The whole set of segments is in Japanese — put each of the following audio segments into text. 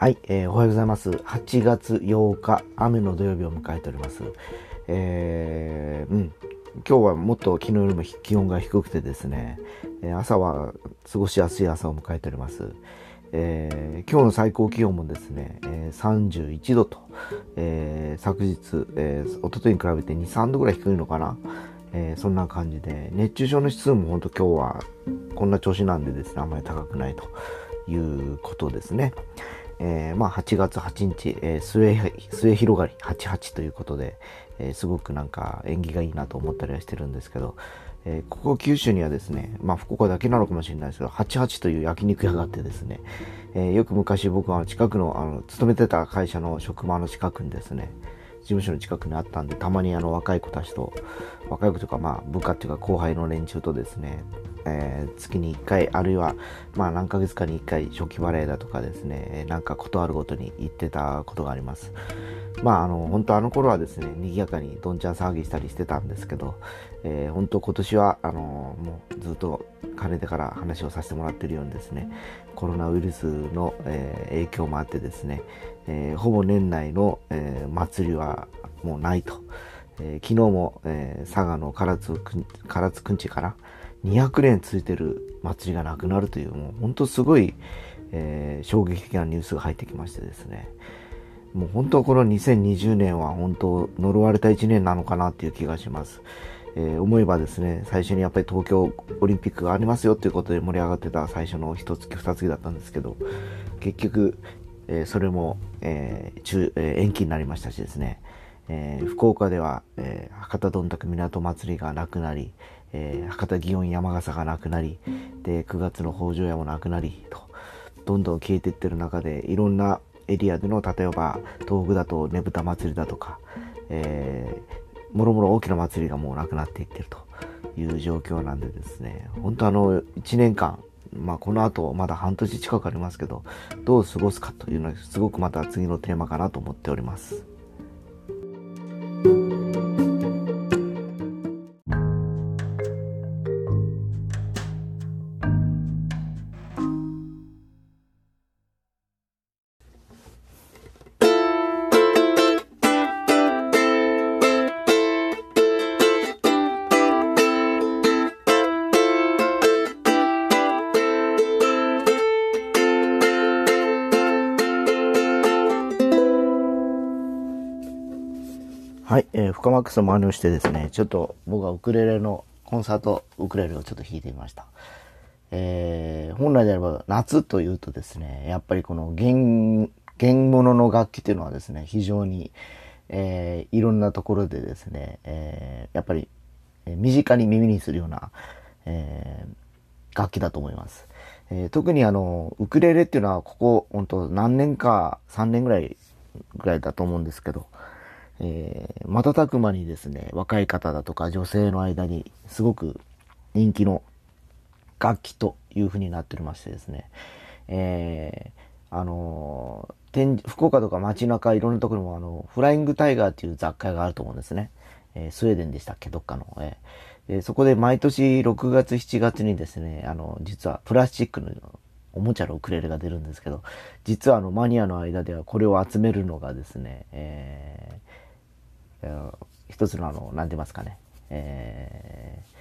はい、えー、おはようございます。8月8日、雨の土曜日を迎えております。えー、うん、今日はもっと昨日よりも気温が低くてですね、朝は過ごしやすい朝を迎えております。えー、今日の最高気温もですね、えー、31度と、えー、昨日、えー、一昨日に比べて2、3度ぐらい低いのかな。え、そんな感じで、熱中症の指数も本当今日はこんな調子なんでですね、あんまり高くないということですね。えー、まあ8月8日、えー、末末広がり88ということで、えー、すごくなんか縁起がいいなと思ったりはしてるんですけど、えー、ここ九州にはですね、まあ福岡だけなのかもしれないですけど、88という焼肉屋があってですね、えー、よく昔僕は近くの、あの、勤めてた会社の職場の近くにですね、務所の近くにあったんで、たまにあの若い子たちと、若い子とかまあ部下というか後輩の連中とですね、えー、月に1回、あるいはまあ何ヶ月かに1回初期バレーだとかですね、なんかことあるごとに行ってたことがあります。まああの、本当あの頃はですね、賑やかにどんちゃん騒ぎしたりしてたんですけど、えー、本当今年はあのもうずっとかねてから話をさせてもらってるようにですね、コロナウイルスの、えー、影響もあってですね、えー、ほぼ年内の、えー、祭りはもうないと。え昨日も、え佐賀の唐津唐津くんちから200年続いてる祭りがなくなるという、もう本当すごい、え衝撃的なニュースが入ってきましてですね。もう本当この2020年は本当呪われた1年なのかなっていう気がします。えー、思えばですね、最初にやっぱり東京オリンピックがありますよということで盛り上がってた最初の一月二月だったんですけど、結局、えー、それも、えー中え、延期になりましたしですね、えー、福岡では、えー、博多どんたく港祭りがなくなり、えー、博多祇園山笠がなくなり、で、9月の北条屋もなくなり、と、どんどん消えていってる中で、いろんなエリアでの、例えば、東北だとねぶた祭りだとか、えー、もろもろ大きな祭りがもうなくなっていってるという状況なんでですね、本当あの、1年間、まあこの後まだ半年近くありますけど、どう過ごすかというのはすごくまた次のテーマかなと思っております。カマックスの真似をしてですね、ちょっと僕はウクレレのコンサートウクレレをちょっと弾いてみました。えー、本来であれば夏というとですね、やっぱりこの弦、弦物の楽器っていうのはですね、非常に、えー、いろんなところでですね、えー、やっぱり、身近に耳にするような、えー、楽器だと思います。えー、特にあの、ウクレレっていうのはここ、本当何年か、3年ぐらい、ぐらいだと思うんですけど、えー、瞬く間にですね、若い方だとか女性の間にすごく人気の楽器という風になっておりましてですね、えー、あのー、福岡とか街中いろんなところにもあの、フライングタイガーっていう雑貨があると思うんですね。えー、スウェーデンでしたっけ？どっかの。えー、そこで毎年6月7月にですね、あの、実はプラスチックのおもちゃのウクレレが出るんですけど、実はあのマニアの間ではこれを集めるのがですね、え一つのあの、なんて言いますかね、えー、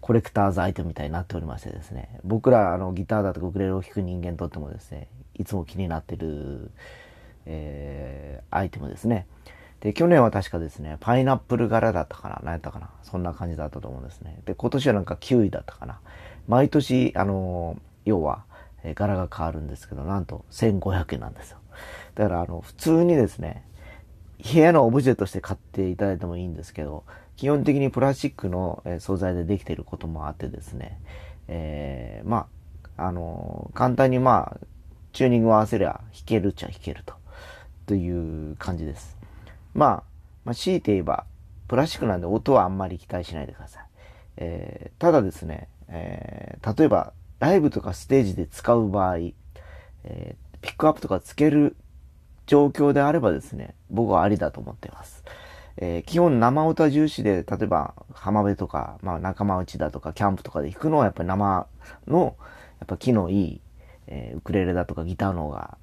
コレクターズアイテムみたいになっておりましてですね、僕らあのギターだとかウクレレを弾く人間にとってもですね、いつも気になってる、えー、アイテムですね。で、去年は確かですね、パイナップル柄だったかな何やったかなそんな感じだったと思うんですね。で、今年はなんかキウイだったかな毎年、あの、要は、え柄が変わるんですけど、なんと1500円なんですよ。だから、あの、普通にですね、部屋のオブジェとして買っていただいてもいいんですけど、基本的にプラスチックの素材でできていることもあってですね、えー、まあ、あの、簡単にまあ、チューニングを合わせりゃ弾けるっちゃ弾けると、という感じです。まあ、まあ、強いて言えば、プラスチックなんで音はあんまり期待しないでください。えー、ただですね、えー、例えば、ライブとかステージで使う場合、えー、ピックアップとかつける状況であればですね、僕はありだと思っています。えー、基本生歌重視で、例えば浜辺とか、まあ仲間内だとかキャンプとかで弾くのはやっぱり生の、やっぱ木のいい、えー、ウクレレだとかギターの方が、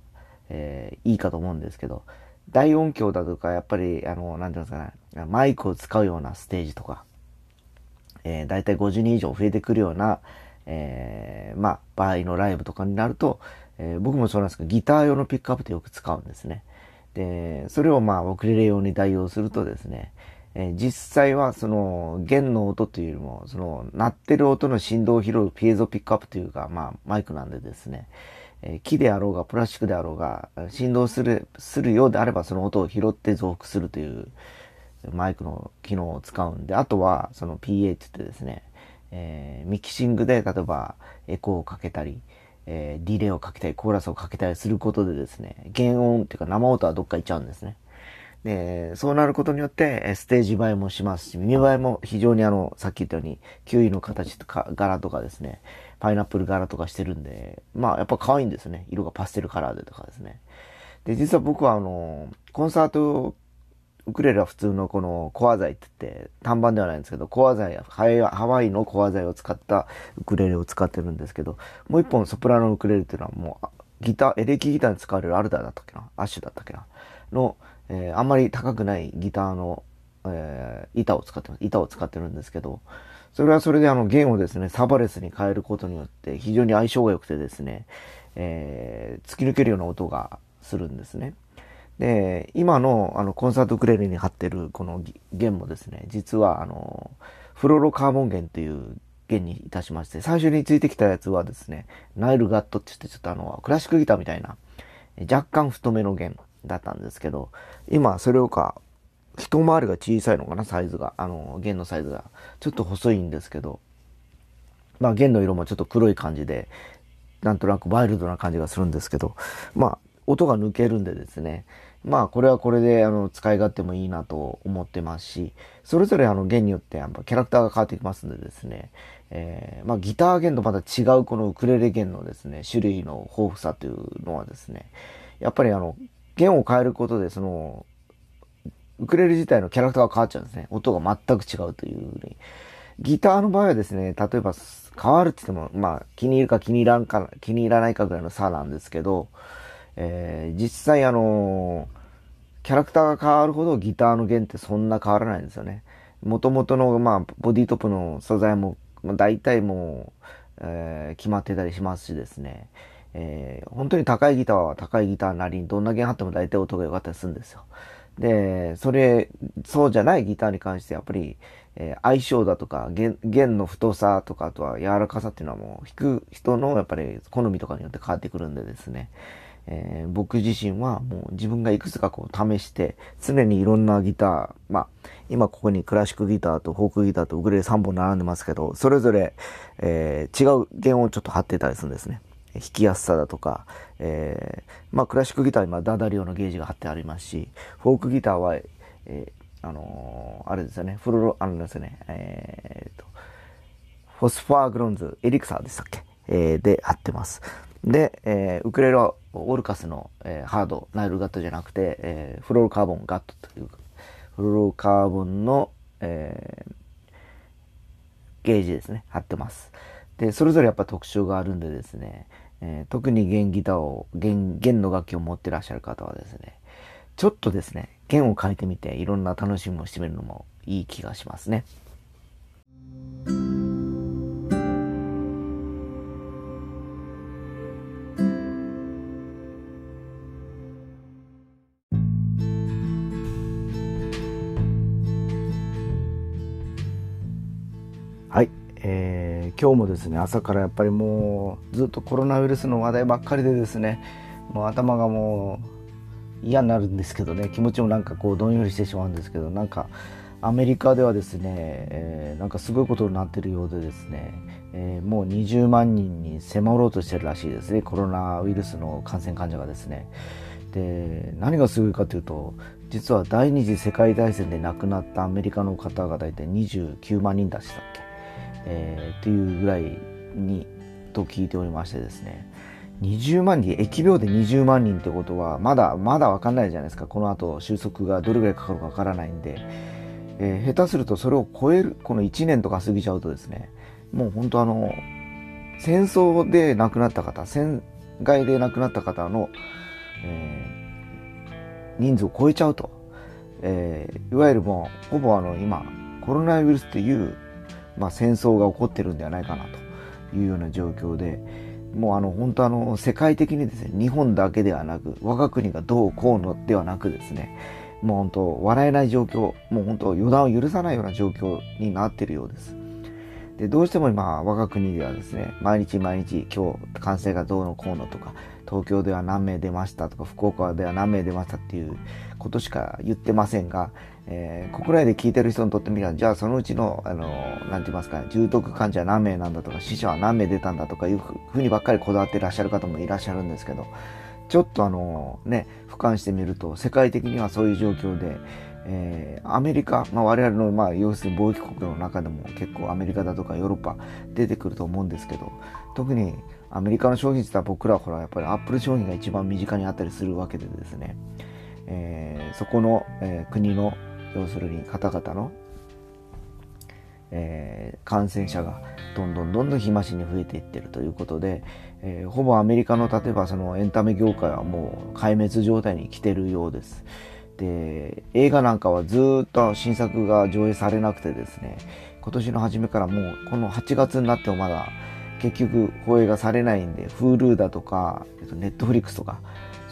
えー、いいかと思うんですけど、大音響だとか、やっぱり、あの、なんていうんですかね、マイクを使うようなステージとか、えー、だいたい50人以上増えてくるような、えー、まあ、場合のライブとかになると、えー、僕もそうなんですけど、ギター用のピックアップってよく使うんですね。で、それをまあ、ウクレレ用に代用するとですね、えー、実際はその弦の音というよりも、その鳴ってる音の振動を拾うピエゾピックアップというか、まあ、マイクなんでですね、えー、木であろうがプラスチックであろうが、振動する、するようであればその音を拾って増幅するというマイクの機能を使うんで、あとはその PA って言ってですね、えー、ミキシングで例えばエコーをかけたり、えー、ディレイをかけたり、コーラスをかけたりすることでですね、原音っていうか生音はどっか行っちゃうんですね。で、そうなることによって、ステージ映えもしますし、耳映えも非常にあの、さっき言ったように、キウイの形とか、柄とかですね、パイナップル柄とかしてるんで、まあ、やっぱ可愛いんですね。色がパステルカラーでとかですね。で、実は僕はあの、コンサートウクレレは普通のこのコア材って言って、単板ではないんですけど、コア材、ハワイのコア材を使ったウクレレを使ってるんですけど、もう一本ソプラノウクレレっていうのはもう、ギター、エレキギターに使われるアルダーだったっけな？アッシュだったっけな？の、えー、あんまり高くないギターの、えー、板を使ってます。板を使ってるんですけど、それはそれであの弦をですね、サバレスに変えることによって非常に相性が良くてですね、えー、突き抜けるような音がするんですね。で、今のあのコンサートクレレに貼ってるこの弦もですね、実はあの、フロロカーボン弦という弦にいたしまして、最初についてきたやつはですね、ナイルガットって言ってちょっとあの、クラシックギターみたいな、若干太めの弦だったんですけど、今それをか、一回りが小さいのかな、サイズが。あの、弦のサイズが。ちょっと細いんですけど、まあ弦の色もちょっと黒い感じで、なんとなくワイルドな感じがするんですけど、まあ、音が抜けるんでですね、まあこれはこれであの使い勝手もいいなと思ってますし、それぞれあの弦によってやっぱキャラクターが変わってきますんでですね、えー、まあギター弦とまた違うこのウクレレ弦のですね、種類の豊富さというのはですね、やっぱりあの弦を変えることでそのウクレレ自体のキャラクターが変わっちゃうんですね。音が全く違うというふうに。ギターの場合はですね、例えば変わるって言っても、まあ気に入るか気に入らんか、気に入らないかぐらいの差なんですけど、えー、実際あのキャラクターが変わるほどギターの弦ってそんな変わらないんですよね。元々の、まあ、ボディトップの素材も、まあ、大体もう、えー、決まってたりしますしですね。えー、本当に高いギターは高いギターなりにどんな弦張っても大体音が良かったりするんですよ。で、それ、そうじゃないギターに関してやっぱり、えー、相性だとか弦、弦の太さとか、あとは柔らかさっていうのはもう弾く人のやっぱり好みとかによって変わってくるんでですね。えー、僕自身はもう自分がいくつかこう試して、常にいろんなギター、まあ、今ここにクラシックギターとフォークギターとウクレレ3本並んでますけど、それぞれ、えー、違う弦をちょっと張ってたりするんですね。弾きやすさだとか、えー、まあクラシックギターにはダダリオのゲージが貼ってありますし、フォークギターは、えー、あのー、あれですよね、フロロ、あのですね、えー、と、フォスファーグロンズ、エリクサーでしたっけ？えー、で貼ってます。で、えー、ウクレレはオルカスの、えー、ハード、ナイルガットじゃなくて、えー、フロールカーボンガットというか、フロールカーボンの、えー、ゲージですね、貼ってます。で、それぞれやっぱ特徴があるんでですね、えー、特に弦ギターを、弦、弦の楽器を持ってらっしゃる方はですね、ちょっとですね、弦を変えてみていろんな楽しみをしてみるのもいい気がしますね。はい、えー今日もですね朝からやっぱりもうずっとコロナウイルスの話題ばっかりでですねもう頭がもう嫌になるんですけどね気持ちもなんかこうどんよりしてしまうんですけどなんかアメリカではですね、えー、なんかすごいことになってるようでですね、えー、もう20万人に迫ろうとしてるらしいですねコロナウイルスの感染患者がですね。で何がすごいかというと実は第二次世界大戦で亡くなったアメリカの方が大体29万人でしたっけ。えー、っていうぐらいにと聞いておりましてですね。20万人疫病で20万人ってことはまだまだ分かんないじゃないですか。この後収束がどれぐらいかかるか分からないんで、えー、下手するとそれを超えるこの1年とか過ぎちゃうとですね。もう本当あの戦争で亡くなった方戦害で亡くなった方のえー、人数を超えちゃうと、えー、いわゆるもうほぼあの今コロナウイルスという、まあ、戦争が起こってるんではないかなというような状況でもうあの本当あの世界的にですね日本だけではなく我が国がどうこうのではなくですねもう本当笑えない状況もう本当予断を許さないような状況になってるようです。でどうしても今我が国ではですね毎日毎日今日感染がどうのこうのとか東京では何名出ましたとか福岡では何名出ましたっていうことしか言ってませんが、えー、国内で聞いてる人にとってみればじゃあそのうちのあの何て言いますか、重篤患者何名なんだとか死者は何名出たんだとかいうふうにばっかりこだわってらっしゃる方もいらっしゃるんですけどちょっとあのね俯瞰してみると世界的にはそういう状況でえー、アメリカ、まあ、我々の、まあ、要するに貿易国の中でも結構アメリカだとかヨーロッパ出てくると思うんですけど特にアメリカの商品って言ったら僕らはほらやっぱりアップル商品が一番身近にあったりするわけでですね、えー、そこの、えー、国の要するに方々の、えー、感染者がどんどんどんどん日増しに増えていってるということで、えー、ほぼアメリカの例えばそのエンタメ業界はもう壊滅状態に来てるようです。で映画なんかはずっと新作が上映されなくてですね今年の初めからもうこの8月になってもまだ結局放映がされないんで Hulu だとか Netflix とか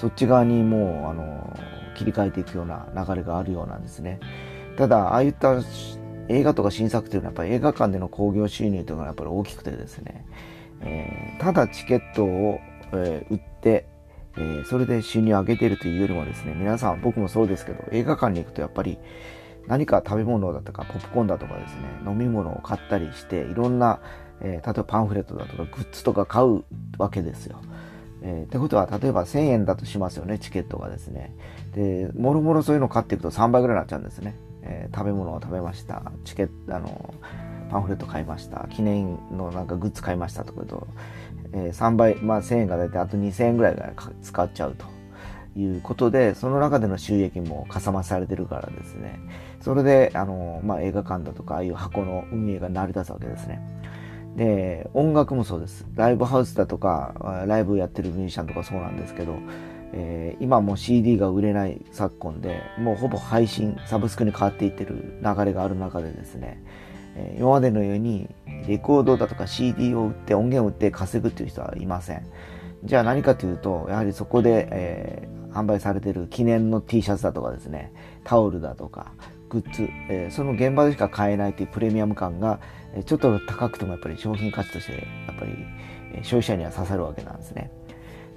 そっち側にもうあの切り替えていくような流れがあるようなんですねただああいった映画とか新作というのはやっぱり映画館での興行収入というのがやっぱり大きくてですね、えー、ただチケットを、えー、売ってえー、それで収入を上げているというよりもですね、皆さん、僕もそうですけど、映画館に行くとやっぱり何か食べ物だとか、ポップコーンだとかですね、飲み物を買ったりして、いろんな、えー、例えばパンフレットだとか、グッズとか買うわけですよ。えー、ってことは、例えば1000円だとしますよね、チケットがですね。で、もろもろそういうの買っていくと3倍ぐらいになっちゃうんですね。えー、食べ物を食べました。チケット、あの、パンフレット買いました。記念のなんかグッズ買いましたとかと、えー、3倍、まあ1000円が大体あと2000円ぐらいが使っちゃうということで、その中での収益もかさ増されてるからですね。それで、あの、まあ映画館だとか、ああいう箱の運営が成り立つわけですね。で、音楽もそうです。ライブハウスだとか、ライブやってるミュージシャンとかそうなんですけど、えー、今も CD が売れない昨今で、もうほぼ配信、サブスクに変わっていってる流れがある中でですね、え今までのようにレコードだとか CD を売って音源を売って稼ぐっていう人はいません。じゃあ何かというと、やはりそこで、えー、販売されてる記念の T シャツだとかですね、タオルだとか、グッズ、えー、その現場でしか買えないというプレミアム感が、ちょっと高くてもやっぱり商品価値としてやっぱり、消費者には刺さるわけなんですね。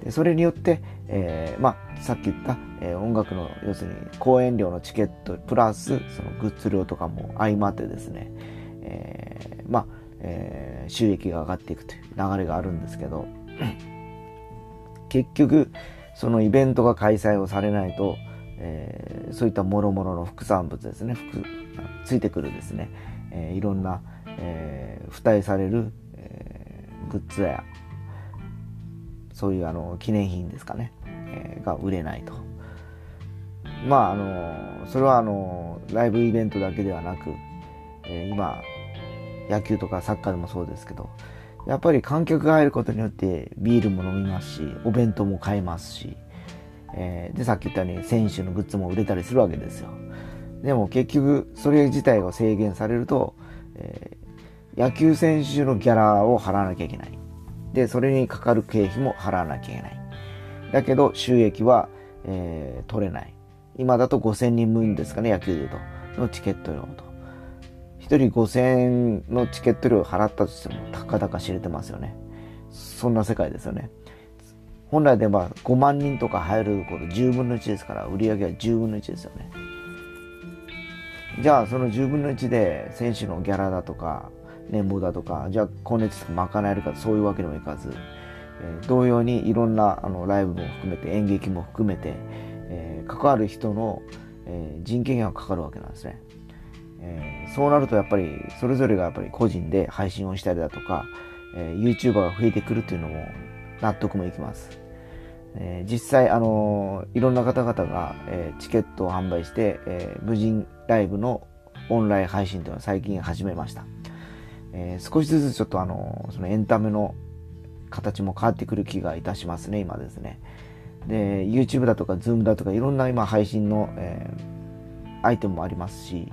でそれによって、えー、まあ、さっき言った、えー、音楽の要するに公演料のチケットプラスそのグッズ料とかも相まってですね、えー、まあ、えー、収益が上がっていくという流れがあるんですけど、結局、そのイベントが開催をされないと、えー、そういった諸々の副産物ですね、ついてくるですね、えー、いろんな、えー、付帯される、えー、グッズや、そういうあの記念品ですかね、えー、が売れないと。まあ、あの、それはあの、ライブイベントだけではなく、えー、今、野球とかサッカーでもそうですけど、やっぱり観客が入ることによってビールも飲みますし、お弁当も買えますし、えー、で、さっき言ったように選手のグッズも売れたりするわけですよ。でも結局、それ自体が制限されると、え、野球選手のギャラを払わなきゃいけない。で、それにかかる経費も払わなきゃいけない。だけど、収益は、えー、取れない。今だと5000人分ですかね、野球で言うと。のチケット料と。1人5000円のチケット料払ったとしても、たかだか知れてますよね。そんな世界ですよね。本来では5万人とか入るころ10分の1ですから、売り上げは10分の1ですよね。じゃあ、その10分の1で選手のギャラだとか、年俸だとか、じゃあ光熱費賄えるかそういうわけにもいかず、えー、同様にいろんなあのライブも含めて演劇も含めて、えー、関わる人の、えー、人件費がかかるわけなんですね。えー、そうなるとやっぱりそれぞれがやっぱり個人で配信をしたりだとか、えー、YouTuber が増えてくるというのも納得もいきます。えー、実際、あのいろんな方々が、えチケットを販売して、え無人ライブのオンライン配信というのを最近始めました。え少しずつちょっとあのそのエンタメの形も変わってくる気がいたしますね、今ですね。で、YouTube だとか Zoom だとかいろんな今配信の、えー、アイテムもありますし、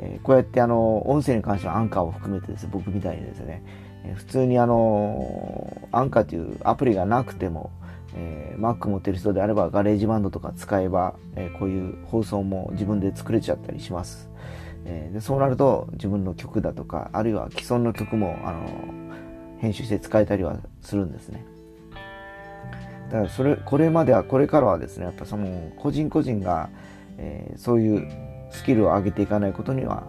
えー、こうやってあの、音声に関してはアンカーを含めてです、僕みたいにですね、えー、普通にあの、アンカーというアプリがなくても、えー、Mac 持ってる人であれば GarageBand とか使えば、えー、こういう放送も自分で作れちゃったりします。えー、でそうなると自分の曲だとか、あるいは既存の曲も、あの編集して使えたりはするんですね。だからそれ、これまでは、これからはですね、やっぱその個人個人が、えー、そういうスキルを上げていかないことには、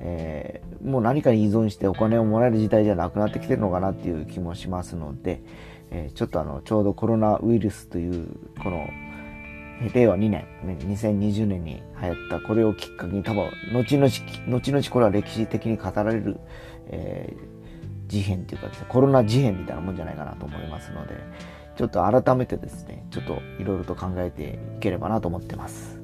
えー、もう何かに依存してお金をもらえる時代じゃなくなってきてるのかなっていう気もしますので、え、ちょっとあの、ちょうどコロナウイルスという、この、令和2年、2020年に流行ったこれをきっかけに多分、後々、後々これは歴史的に語られる、えー、事変というかですね、コロナ事変みたいなもんじゃないかなと思いますので、ちょっと改めてですね、ちょっといろいろと考えていければなと思ってます。